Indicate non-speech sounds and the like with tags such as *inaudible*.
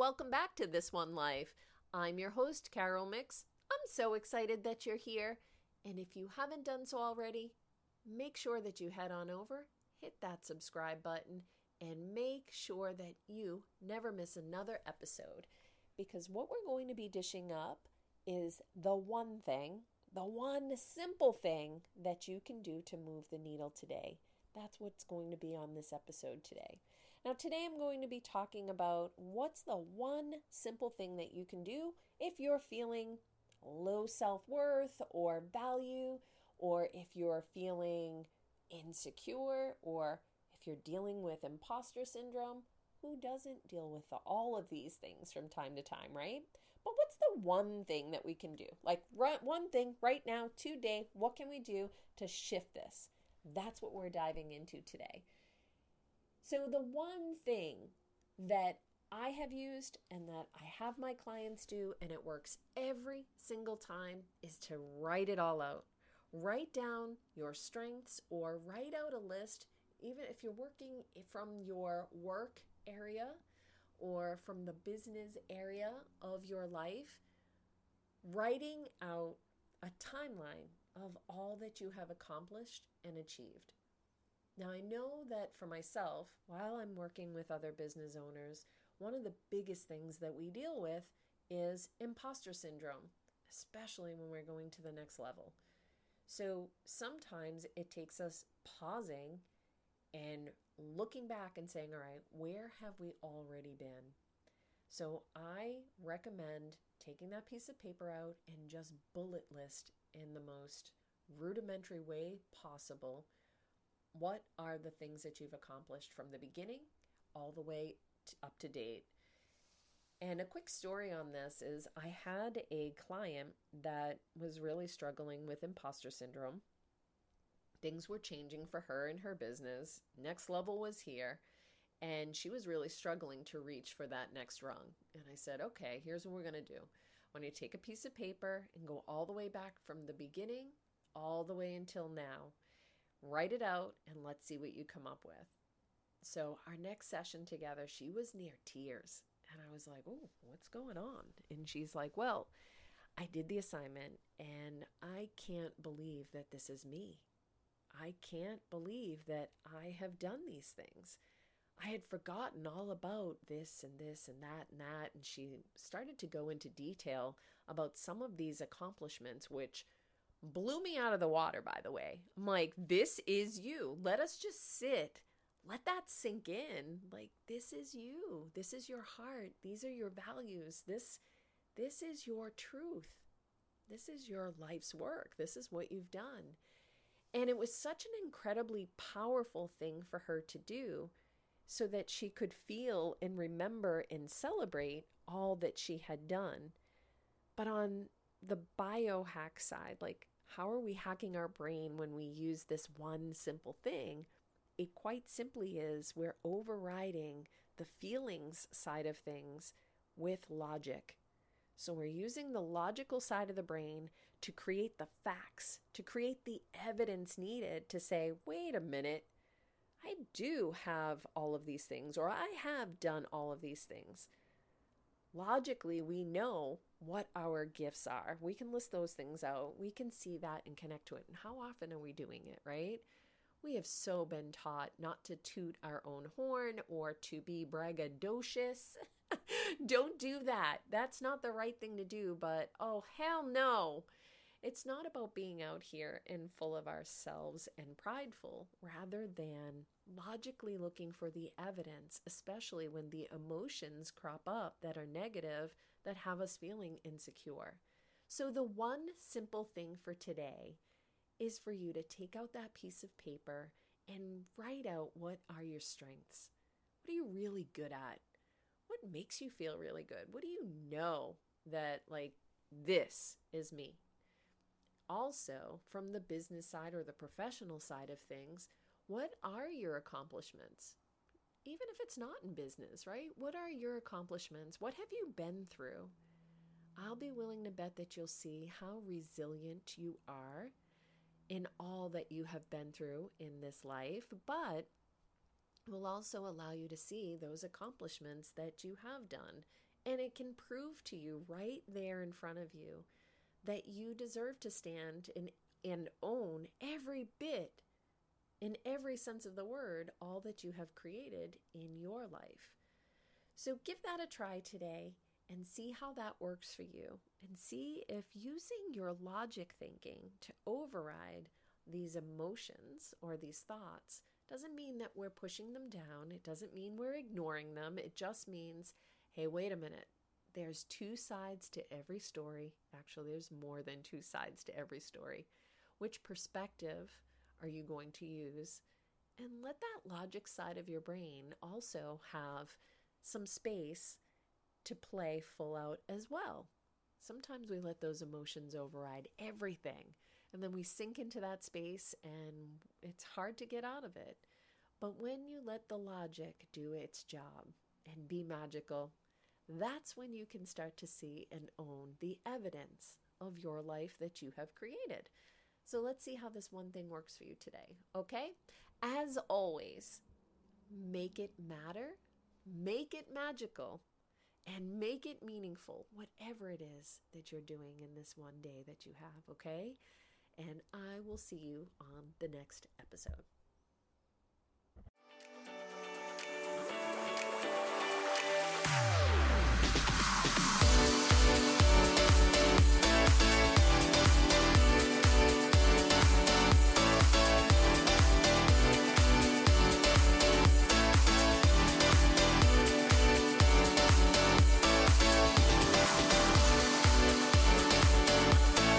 welcome back to This One Life. I'm your host, Carol Mix. I'm so excited that you're here. And if you haven't done so already, make sure that you head on over, hit that subscribe button, and make sure that you never miss another episode. Because what we're going to be dishing up is the one thing, the one simple thing that you can do to move the needle today. That's what's going to be on this episode today. Now, today I'm going to be talking about what's the one simple thing that you can do if you're feeling low self worth or value, or if you're feeling insecure, or if you're dealing with imposter syndrome. Who doesn't deal with the, all of these things from time to time, right? But what's the one thing that we can do? Like, right, one thing right now, today, what can we do to shift this? That's what we're diving into today. So, the one thing that I have used and that I have my clients do, and it works every single time, is to write it all out. Write down your strengths or write out a list, even if you're working from your work area or from the business area of your life. Writing out a timeline of all that you have accomplished and achieved. Now, I know that for myself, while I'm working with other business owners, one of the biggest things that we deal with is imposter syndrome, especially when we're going to the next level. So sometimes it takes us pausing and looking back and saying, all right, where have we already been? So I recommend taking that piece of paper out and just bullet list in the most rudimentary way possible what are the things that you've accomplished from the beginning all the way to up to date. And a quick story on this is I had a client that was really struggling with imposter syndrome. Things were changing for her and her business. Next level was here. And she was really struggling to reach for that next rung. And I said, okay, here's what we're going to do. When you to take a piece of paper and go all the way back from the beginning all the way until now, write it out and let's see what you come up with. So, our next session together, she was near tears. And I was like, oh, what's going on? And she's like, well, I did the assignment and I can't believe that this is me. I can't believe that I have done these things. I had forgotten all about this and this and that and that. And she started to go into detail about some of these accomplishments, which blew me out of the water, by the way. I'm like, this is you. Let us just sit. Let that sink in. Like, this is you. This is your heart. These are your values. This this is your truth. This is your life's work. This is what you've done. And it was such an incredibly powerful thing for her to do so that she could feel and remember and celebrate all that she had done. But on the biohack side, like how are we hacking our brain when we use this one simple thing? It quite simply is we're overriding the feelings side of things with logic. So we're using the logical side of the brain to create the facts, to create the evidence needed to say, wait a minute, I do have all of these things, or I have done all of these things. Logically, we know what our gifts are. We can list those things out. We can see that and connect to it. And how often are we doing it, right? We have so been taught not to toot our own horn or to be braggadocious. *laughs* Don't do that. That's not the right thing to do, but oh, hell no. It's not about being out here and full of ourselves and prideful, rather than logically looking for the evidence, especially when the emotions crop up that are negative that have us feeling insecure. So, the one simple thing for today is for you to take out that piece of paper and write out what are your strengths? What are you really good at? What makes you feel really good? What do you know that, like, this is me? Also, from the business side or the professional side of things, what are your accomplishments? Even if it's not in business, right? What are your accomplishments? What have you been through? I'll be willing to bet that you'll see how resilient you are in all that you have been through in this life, but will also allow you to see those accomplishments that you have done And it can prove to you right there in front of you that you deserve to stand and, and own every bit, in every sense of the word, all that you have created in your life. So give that a try today and see how that works for you. And see if using your logic thinking to override these emotions or these thoughts doesn't mean that we're pushing them down. It doesn't mean we're ignoring them. It just means, hey, wait a minute. There's two sides to every story. Actually, there's more than two sides to every story. Which perspective are you going to use? And let that logic side of your brain also have some space to play full out as well. Sometimes we let those emotions override everything, and then we sink into that space and it's hard to get out of it. But when you let the logic do its job and be magical, that's when you can start to see and own the evidence of your life that you have created. So let's see how this one thing works for you today, okay? As always, make it matter, make it magical, and make it meaningful, whatever it is that you're doing in this one day that you have, okay? And I will see you on the next episode.